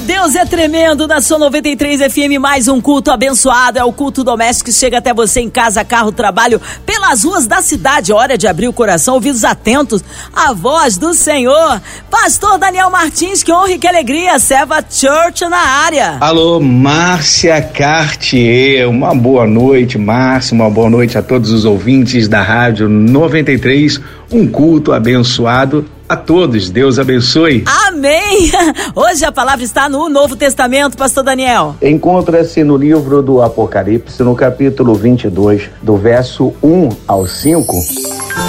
Deus é tremendo na sua 93 FM. Mais um culto abençoado. É o culto doméstico que chega até você em casa, carro, trabalho, pelas ruas da cidade. Hora de abrir o coração, ouvidos atentos à voz do Senhor. Pastor Daniel Martins, que honra e que alegria. Serva Church na área. Alô, Márcia Cartier. Uma boa noite, Márcia. Uma boa noite a todos os ouvintes da Rádio 93. Um culto abençoado a todos. Deus abençoe. Amém! Hoje a palavra está no Novo Testamento, Pastor Daniel. Encontra-se no livro do Apocalipse, no capítulo 22, do verso 1 ao 5.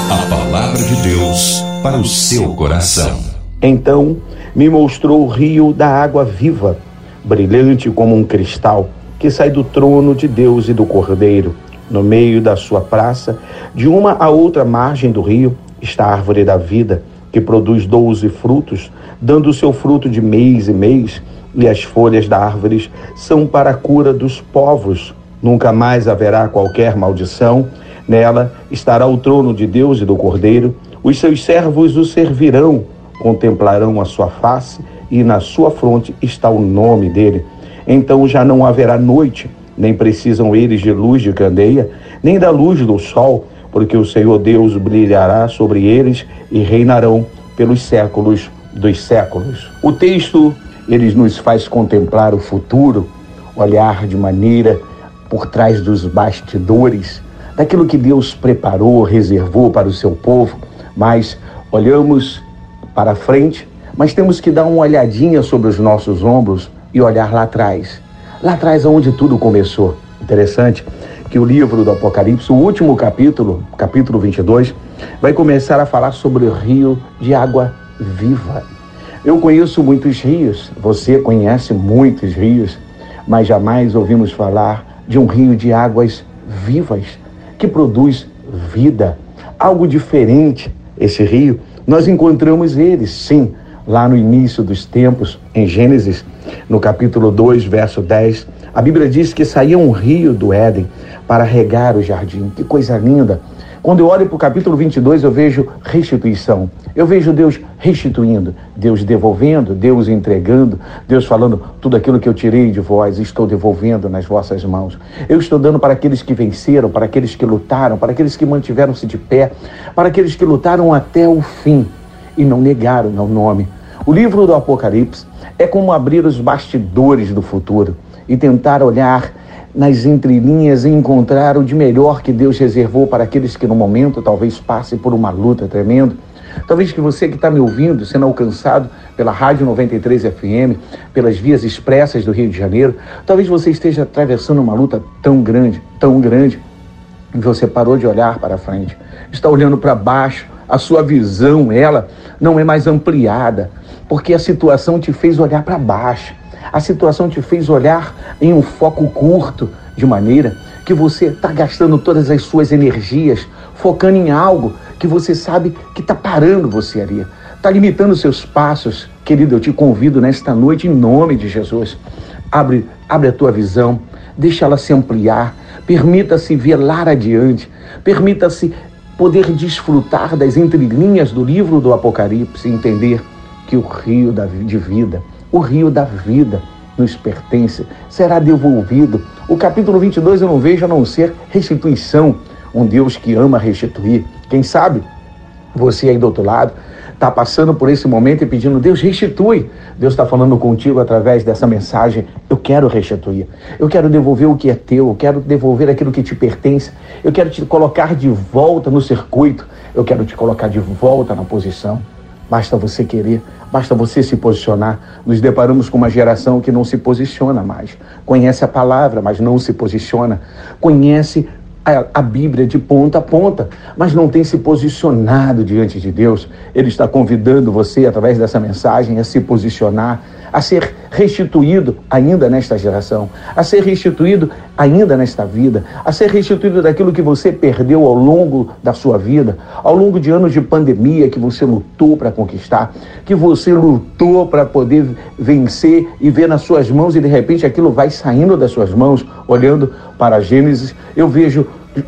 A palavra de Deus para o seu coração. Então me mostrou o rio da água viva, brilhante como um cristal, que sai do trono de Deus e do Cordeiro. No meio da sua praça, de uma a outra margem do rio, está a árvore da vida que produz doze frutos, dando o seu fruto de mês e mês, e as folhas da árvore são para a cura dos povos. Nunca mais haverá qualquer maldição. Nela estará o trono de Deus e do Cordeiro. Os seus servos o servirão, contemplarão a sua face, e na sua fronte está o nome dele. Então já não haverá noite, nem precisam eles de luz de candeia, nem da luz do sol porque o Senhor Deus brilhará sobre eles e reinarão pelos séculos dos séculos. O texto ele nos faz contemplar o futuro, olhar de maneira por trás dos bastidores, daquilo que Deus preparou, reservou para o seu povo, mas olhamos para frente, mas temos que dar uma olhadinha sobre os nossos ombros e olhar lá atrás. Lá atrás onde tudo começou. Interessante que o livro do Apocalipse, o último capítulo, capítulo 22, vai começar a falar sobre o rio de água viva. Eu conheço muitos rios, você conhece muitos rios, mas jamais ouvimos falar de um rio de águas vivas que produz vida, algo diferente. Esse rio, nós encontramos ele, sim, lá no início dos tempos, em Gênesis, no capítulo 2, verso 10. A Bíblia diz que saía um rio do Éden para regar o jardim. Que coisa linda! Quando eu olho para o capítulo 22, eu vejo restituição. Eu vejo Deus restituindo, Deus devolvendo, Deus entregando, Deus falando tudo aquilo que eu tirei de vós, estou devolvendo nas vossas mãos. Eu estou dando para aqueles que venceram, para aqueles que lutaram, para aqueles que mantiveram-se de pé, para aqueles que lutaram até o fim e não negaram meu nome. O livro do Apocalipse é como abrir os bastidores do futuro e tentar olhar nas entrelinhas e encontrar o de melhor que Deus reservou para aqueles que no momento talvez passem por uma luta tremenda. Talvez que você que está me ouvindo, sendo alcançado pela Rádio 93 FM, pelas vias expressas do Rio de Janeiro, talvez você esteja atravessando uma luta tão grande, tão grande, que você parou de olhar para frente, está olhando para baixo, a sua visão, ela não é mais ampliada, porque a situação te fez olhar para baixo. A situação te fez olhar em um foco curto, de maneira que você está gastando todas as suas energias focando em algo que você sabe que está parando você ali, está limitando seus passos. Querido, eu te convido nesta noite, em nome de Jesus, abre, abre a tua visão, deixa ela se ampliar, permita-se lá adiante, permita-se poder desfrutar das entrelinhas do livro do Apocalipse, entender que o rio de vida o rio da vida nos pertence, será devolvido. O capítulo 22 eu não vejo a não ser restituição, um Deus que ama restituir. Quem sabe você aí do outro lado está passando por esse momento e pedindo, Deus, restitui. Deus está falando contigo através dessa mensagem. Eu quero restituir. Eu quero devolver o que é teu. Eu quero devolver aquilo que te pertence. Eu quero te colocar de volta no circuito. Eu quero te colocar de volta na posição. Basta você querer, basta você se posicionar. Nos deparamos com uma geração que não se posiciona mais. Conhece a palavra, mas não se posiciona. Conhece a, a, Bíblia de ponta a ponta, mas não tem se posicionado diante de Deus. Ele está convidando você, através dessa mensagem, a se posicionar, a ser restituído ainda nesta geração, a ser restituído ainda nesta vida, a ser restituído daquilo que você perdeu ao longo da sua vida, ao longo de anos de pandemia que você lutou para conquistar, que você lutou para poder vencer e ver nas suas mãos e de repente aquilo vai saindo das suas mãos, olhando para Gênesis, eu vejo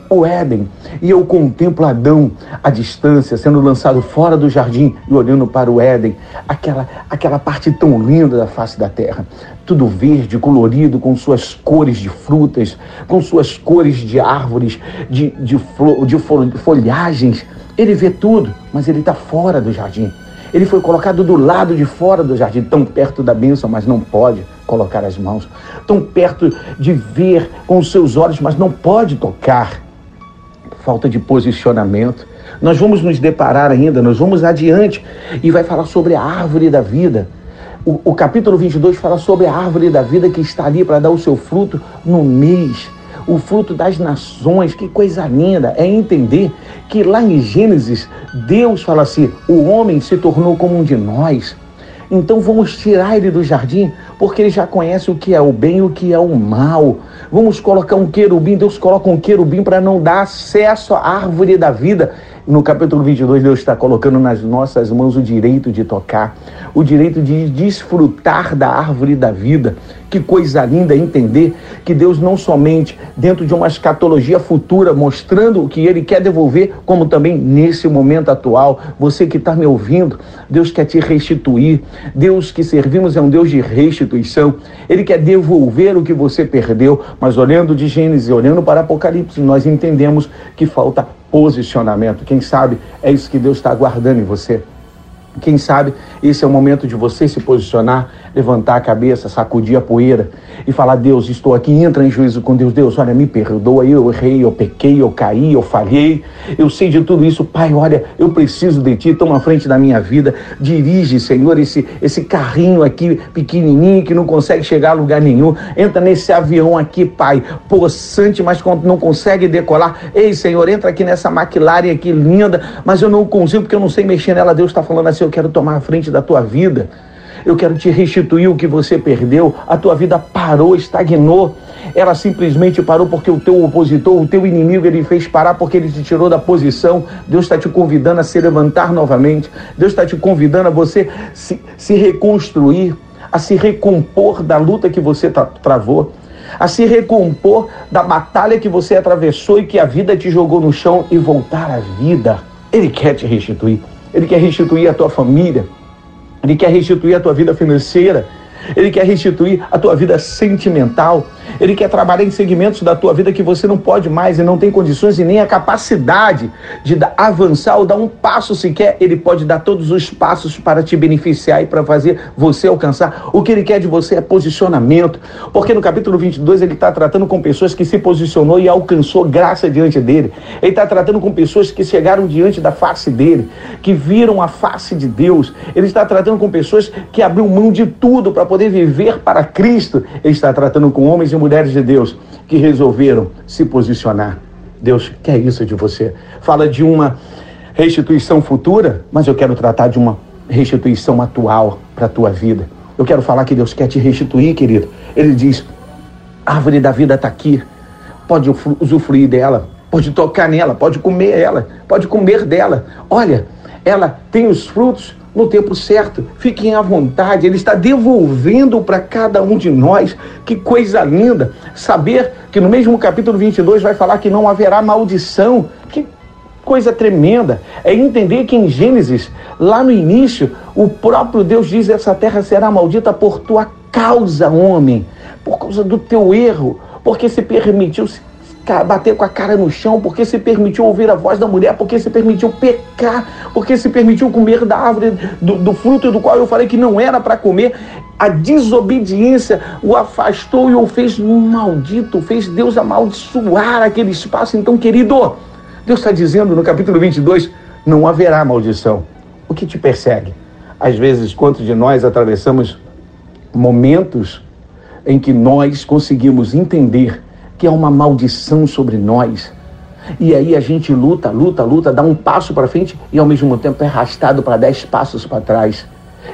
o Éden. E eu contemplo Adão à distância, sendo lançado fora do jardim e olhando para o Éden, aquela, aquela parte tão linda da face da terra. Tudo verde, colorido, com suas cores de frutas, com suas cores de árvores, de, de, flo, de folhagens. Ele vê tudo, mas ele está fora do jardim. Ele foi colocado do lado de fora do jardim, tão perto da bênção, mas não pode colocar as mãos. Tão perto de ver com os seus olhos, mas não pode tocar. Falta de posicionamento. Nós vamos nos deparar ainda, nós vamos adiante e vai falar sobre a árvore da vida. O, o capítulo 22 fala sobre a árvore da vida que está ali para dar o seu fruto no mês o fruto das nações. Que coisa linda é entender que lá em Gênesis, Deus fala assim: o homem se tornou como um de nós. Então vamos tirar ele do jardim, porque ele já conhece o que é o bem e o que é o mal. Vamos colocar um querubim, Deus coloca um querubim para não dar acesso à árvore da vida. No capítulo 22, Deus está colocando nas nossas mãos o direito de tocar, o direito de desfrutar da árvore da vida. Que coisa linda entender que Deus não somente dentro de uma escatologia futura, mostrando o que Ele quer devolver, como também nesse momento atual, você que está me ouvindo, Deus quer te restituir. Deus que servimos é um Deus de restituição. Ele quer devolver o que você perdeu, mas olhando de Gênesis, olhando para Apocalipse, nós entendemos que falta posicionamento. Quem sabe é isso que Deus está aguardando em você. Quem sabe esse é o momento de você se posicionar, levantar a cabeça, sacudir a poeira e falar: Deus, estou aqui, entra em juízo com Deus. Deus, olha, me perdoa, eu errei, eu pequei, eu caí, eu falhei, eu sei de tudo isso. Pai, olha, eu preciso de Ti, toma à frente da minha vida. Dirige, Senhor, esse, esse carrinho aqui pequenininho que não consegue chegar a lugar nenhum. Entra nesse avião aqui, Pai, possante, mas não consegue decolar. Ei, Senhor, entra aqui nessa McLaren aqui linda, mas eu não consigo porque eu não sei mexer nela. Deus está falando assim eu quero tomar a frente da tua vida. Eu quero te restituir o que você perdeu. A tua vida parou, estagnou. Ela simplesmente parou porque o teu opositor, o teu inimigo, ele fez parar porque ele te tirou da posição. Deus está te convidando a se levantar novamente. Deus está te convidando a você se, se reconstruir, a se recompor da luta que você tra travou, a se recompor da batalha que você atravessou e que a vida te jogou no chão e voltar à vida. Ele quer te restituir. Ele quer restituir a tua família. Ele quer restituir a tua vida financeira. Ele quer restituir a tua vida sentimental. Ele quer trabalhar em segmentos da tua vida que você não pode mais e não tem condições e nem a capacidade de avançar ou dar um passo sequer. Ele pode dar todos os passos para te beneficiar e para fazer você alcançar. O que ele quer de você é posicionamento. Porque no capítulo 22 ele está tratando com pessoas que se posicionou e alcançou graça diante dele. Ele está tratando com pessoas que chegaram diante da face dele, que viram a face de Deus. Ele está tratando com pessoas que abriu mão de tudo para poder viver para Cristo. Ele está tratando com homens e mulheres mulheres de Deus que resolveram se posicionar. Deus quer isso de você. Fala de uma restituição futura, mas eu quero tratar de uma restituição atual para a tua vida. Eu quero falar que Deus quer te restituir, querido. Ele diz: a árvore da vida está aqui. Pode usufruir dela, pode tocar nela, pode comer ela, pode comer dela. Olha, ela tem os frutos no tempo certo. Fiquem à vontade, Ele está devolvendo para cada um de nós. Que coisa linda! Saber que no mesmo capítulo 22 vai falar que não haverá maldição. Que coisa tremenda! É entender que em Gênesis, lá no início, o próprio Deus diz: essa terra será maldita por tua causa, homem, por causa do teu erro, porque se permitiu bater com a cara no chão, porque se permitiu ouvir a voz da mulher, porque se permitiu pecar, porque se permitiu comer da árvore do, do fruto do qual eu falei que não era para comer. A desobediência o afastou e o fez maldito, fez Deus amaldiçoar aquele espaço. Então, querido, Deus está dizendo no capítulo 22: não haverá maldição. O que te persegue? Às vezes, quantos de nós atravessamos momentos em que nós conseguimos entender que é uma maldição sobre nós. E aí a gente luta, luta, luta, dá um passo para frente e ao mesmo tempo é arrastado para dez passos para trás.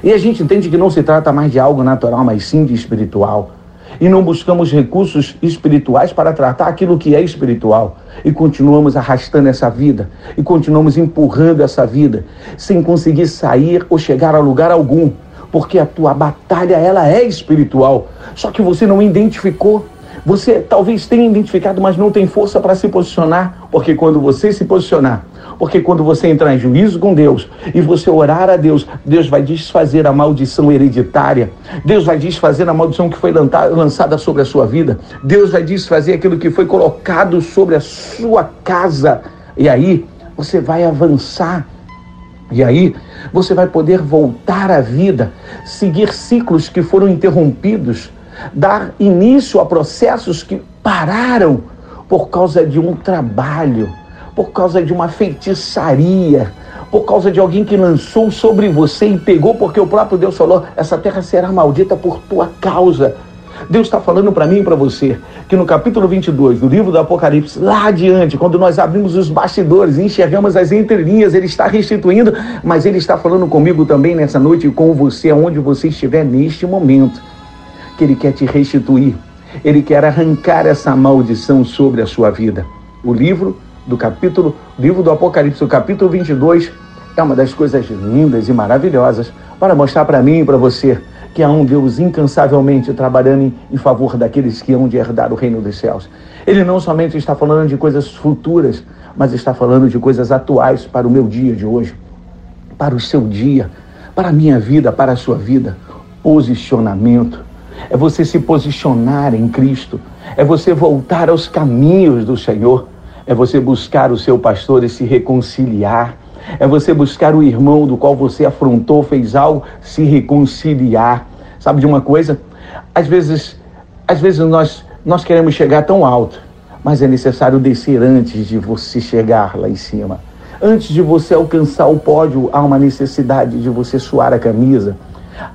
E a gente entende que não se trata mais de algo natural, mas sim de espiritual. E não buscamos recursos espirituais para tratar aquilo que é espiritual. E continuamos arrastando essa vida. E continuamos empurrando essa vida. Sem conseguir sair ou chegar a lugar algum. Porque a tua batalha, ela é espiritual. Só que você não identificou. Você talvez tenha identificado, mas não tem força para se posicionar. Porque quando você se posicionar, porque quando você entrar em juízo com Deus e você orar a Deus, Deus vai desfazer a maldição hereditária. Deus vai desfazer a maldição que foi lançada sobre a sua vida. Deus vai desfazer aquilo que foi colocado sobre a sua casa. E aí você vai avançar. E aí você vai poder voltar à vida, seguir ciclos que foram interrompidos, dar início a processos que pararam por causa de um trabalho por causa de uma feitiçaria, por causa de alguém que lançou sobre você e pegou, porque o próprio Deus falou: essa terra será maldita por tua causa. Deus está falando para mim e para você que no capítulo 22 do livro do Apocalipse, lá adiante, quando nós abrimos os bastidores e enxergamos as entrelinhas, Ele está restituindo, mas Ele está falando comigo também nessa noite e com você, aonde você estiver neste momento, que Ele quer te restituir, Ele quer arrancar essa maldição sobre a sua vida. O livro do capítulo, livro do Apocalipse, o capítulo 22, é uma das coisas lindas e maravilhosas para mostrar para mim e para você que há um Deus incansavelmente trabalhando em, em favor daqueles que hão de herdar o reino dos céus. Ele não somente está falando de coisas futuras, mas está falando de coisas atuais para o meu dia de hoje, para o seu dia, para a minha vida, para a sua vida. Posicionamento. É você se posicionar em Cristo. É você voltar aos caminhos do Senhor é você buscar o seu pastor e se reconciliar. É você buscar o irmão do qual você afrontou, fez algo, se reconciliar. Sabe de uma coisa? Às vezes, às vezes nós, nós queremos chegar tão alto, mas é necessário descer antes de você chegar lá em cima. Antes de você alcançar o pódio, há uma necessidade de você suar a camisa.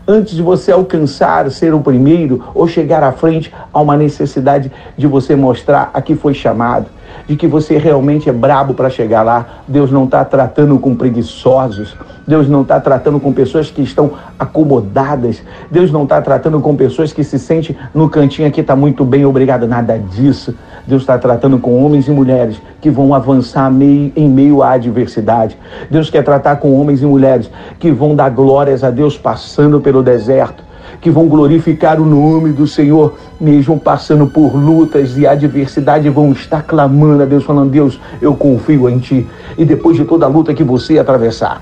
Antes de você alcançar, ser o primeiro ou chegar à frente, há uma necessidade de você mostrar a que foi chamado de que você realmente é brabo para chegar lá. Deus não está tratando com preguiçosos. Deus não está tratando com pessoas que estão acomodadas. Deus não está tratando com pessoas que se sentem no cantinho aqui, está muito bem, obrigado. Nada disso. Deus está tratando com homens e mulheres que vão avançar meio, em meio à adversidade. Deus quer tratar com homens e mulheres que vão dar glórias a Deus passando pelo deserto que vão glorificar o nome do Senhor, mesmo passando por lutas e adversidade, vão estar clamando a Deus, falando: Deus, eu confio em Ti. E depois de toda a luta que você atravessar,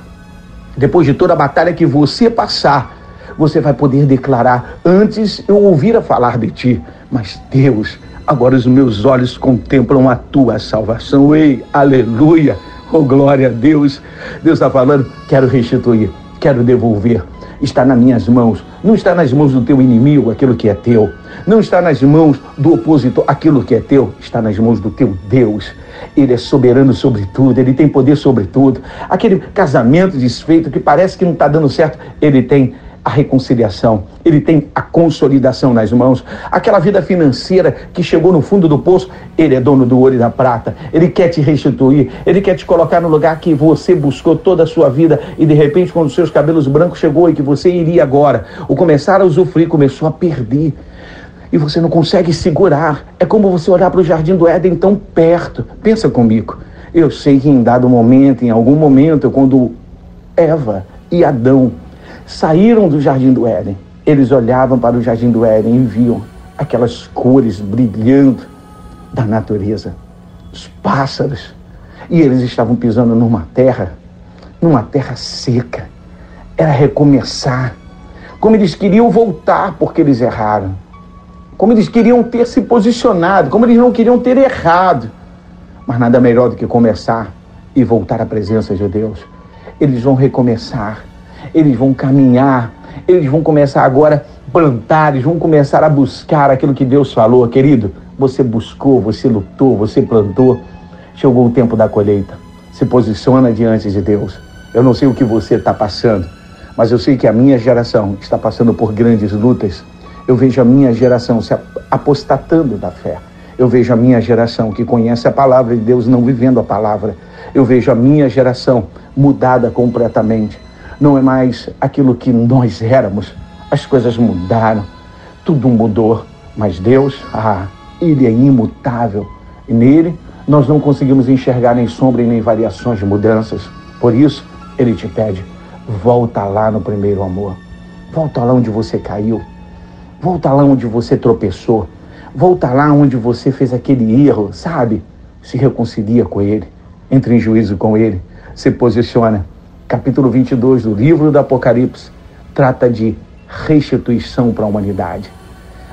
depois de toda a batalha que você passar, você vai poder declarar: Antes eu ouvira falar de Ti, mas Deus, agora os meus olhos contemplam a Tua salvação. Ei, aleluia! Oh, glória a Deus! Deus está falando: quero restituir, quero devolver está nas minhas mãos. Não está nas mãos do teu inimigo aquilo que é teu. Não está nas mãos do opositor aquilo que é teu. Está nas mãos do teu Deus. Ele é soberano sobre tudo, ele tem poder sobre tudo. Aquele casamento desfeito que parece que não está dando certo, ele tem a reconciliação, ele tem a consolidação nas mãos. Aquela vida financeira que chegou no fundo do poço, ele é dono do ouro e da prata. Ele quer te restituir, ele quer te colocar no lugar que você buscou toda a sua vida e de repente, quando seus cabelos brancos chegou e que você iria agora, ou começar a usufruir, começou a perder. E você não consegue segurar. É como você olhar para o jardim do Éden tão perto. Pensa comigo. Eu sei que em dado momento, em algum momento, quando Eva e Adão saíram do jardim do Éden, eles olhavam para o jardim do Éden e viam aquelas cores brilhando da natureza, os pássaros, e eles estavam pisando numa terra, numa terra seca. Era recomeçar. Como eles queriam voltar porque eles erraram. Como eles queriam ter se posicionado, como eles não queriam ter errado. Mas nada melhor do que começar e voltar à presença de Deus. Eles vão recomeçar eles vão caminhar, eles vão começar agora a plantar, eles vão começar a buscar aquilo que Deus falou, querido. Você buscou, você lutou, você plantou. Chegou o tempo da colheita. Se posiciona diante de Deus. Eu não sei o que você está passando, mas eu sei que a minha geração está passando por grandes lutas. Eu vejo a minha geração se apostatando da fé. Eu vejo a minha geração que conhece a palavra de Deus não vivendo a palavra. Eu vejo a minha geração mudada completamente não é mais aquilo que nós éramos. As coisas mudaram, tudo mudou. Mas Deus, ah, Ele é imutável. E nele nós não conseguimos enxergar nem sombra e nem variações de mudanças. Por isso, Ele te pede: volta lá no primeiro amor. Volta lá onde você caiu. Volta lá onde você tropeçou. Volta lá onde você fez aquele erro, sabe? Se reconcilia com Ele. Entre em juízo com Ele. Se posiciona. Capítulo 22 do livro do Apocalipse trata de restituição para a humanidade.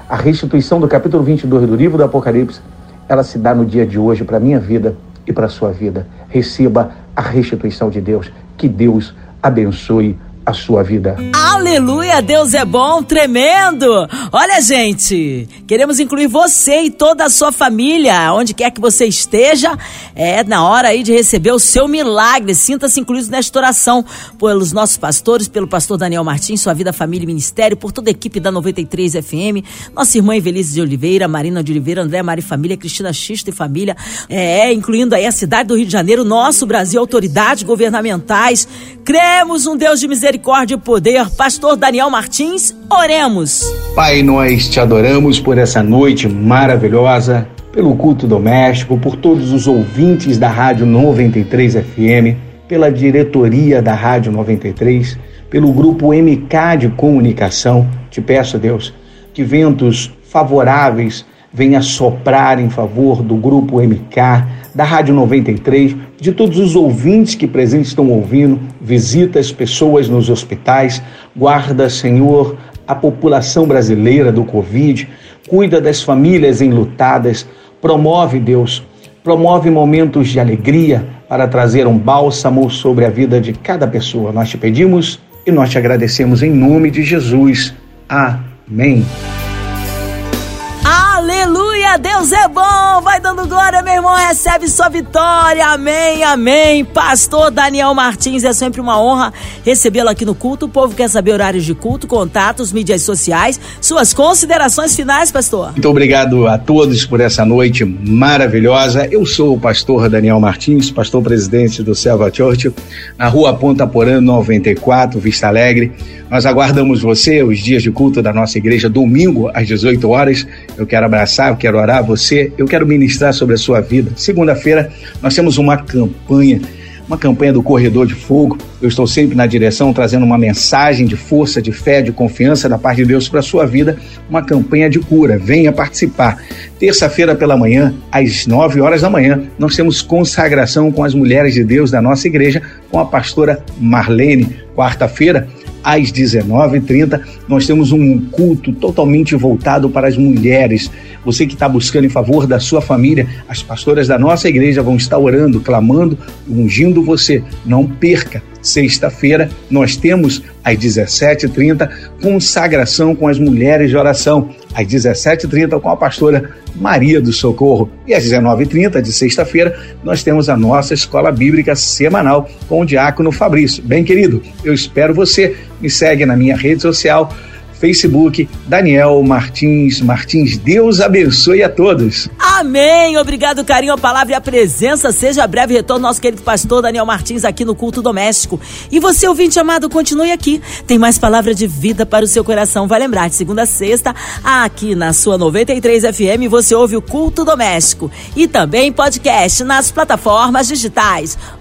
A restituição do capítulo 22 do livro do Apocalipse, ela se dá no dia de hoje para a minha vida e para a sua vida. Receba a restituição de Deus. Que Deus abençoe a sua vida. Aleluia, Deus é bom, tremendo. Olha, gente, queremos incluir você e toda a sua família, onde quer que você esteja. É na hora aí de receber o seu milagre. Sinta-se incluído nesta oração pelos nossos pastores, pelo pastor Daniel Martins, sua vida, família e ministério, por toda a equipe da 93 FM, nossa irmã Evelise de Oliveira, Marina de Oliveira, André Mari Família, Cristina Xista e Família, é, incluindo aí a cidade do Rio de Janeiro, nosso Brasil, autoridades governamentais. Cremos um Deus de misericórdia misericórdia e poder. Pastor Daniel Martins, oremos. Pai, nós te adoramos por essa noite maravilhosa, pelo culto doméstico, por todos os ouvintes da Rádio 93 FM, pela diretoria da Rádio 93, pelo grupo MK de comunicação. Te peço, Deus, que ventos favoráveis venha soprar em favor do grupo MK, da Rádio 93, de todos os ouvintes que presentes estão ouvindo, visita as pessoas nos hospitais, guarda, Senhor, a população brasileira do Covid, cuida das famílias enlutadas, promove, Deus, promove momentos de alegria para trazer um bálsamo sobre a vida de cada pessoa. Nós te pedimos e nós te agradecemos em nome de Jesus. Amém. Aleluia, Deus é bom. Vai dando glória, meu irmão. Recebe sua vitória. Amém, amém. Pastor Daniel Martins, é sempre uma honra recebê-lo aqui no culto. O povo quer saber horários de culto, contatos, mídias sociais, suas considerações finais, pastor. Muito obrigado a todos por essa noite maravilhosa. Eu sou o pastor Daniel Martins, pastor presidente do Selva Church, na rua Ponta Porã 94, Vista Alegre. Nós aguardamos você os dias de culto da nossa igreja, domingo às 18 horas. Eu quero abraçar, eu quero orar você, eu quero ministrar sobre a sua vida. Segunda-feira nós temos uma campanha, uma campanha do Corredor de Fogo. Eu estou sempre na direção trazendo uma mensagem de força, de fé, de confiança da parte de Deus para a sua vida, uma campanha de cura. Venha participar. Terça-feira pela manhã, às 9 horas da manhã, nós temos consagração com as mulheres de Deus da nossa igreja, com a pastora Marlene. Quarta-feira, às 19h30, nós temos um culto totalmente voltado para as mulheres. Você que está buscando em favor da sua família, as pastoras da nossa igreja vão estar orando, clamando, ungindo você. Não perca. Sexta-feira, nós temos às 17h30 consagração com as mulheres de oração. Às 17h30 com a pastora Maria do Socorro. E às 19h30 de sexta-feira, nós temos a nossa escola bíblica semanal com o diácono Fabrício. Bem, querido, eu espero você. Me segue na minha rede social Facebook, Daniel Martins Martins. Deus abençoe a todos. Amém. Obrigado, carinho, a palavra e a presença. Seja breve retorno nosso querido pastor Daniel Martins aqui no culto doméstico. E você, ouvinte amado, continue aqui. Tem mais palavra de vida para o seu coração. Vai lembrar, de segunda a sexta, aqui na sua 93 FM, você ouve o culto doméstico. E também podcast nas plataformas digitais.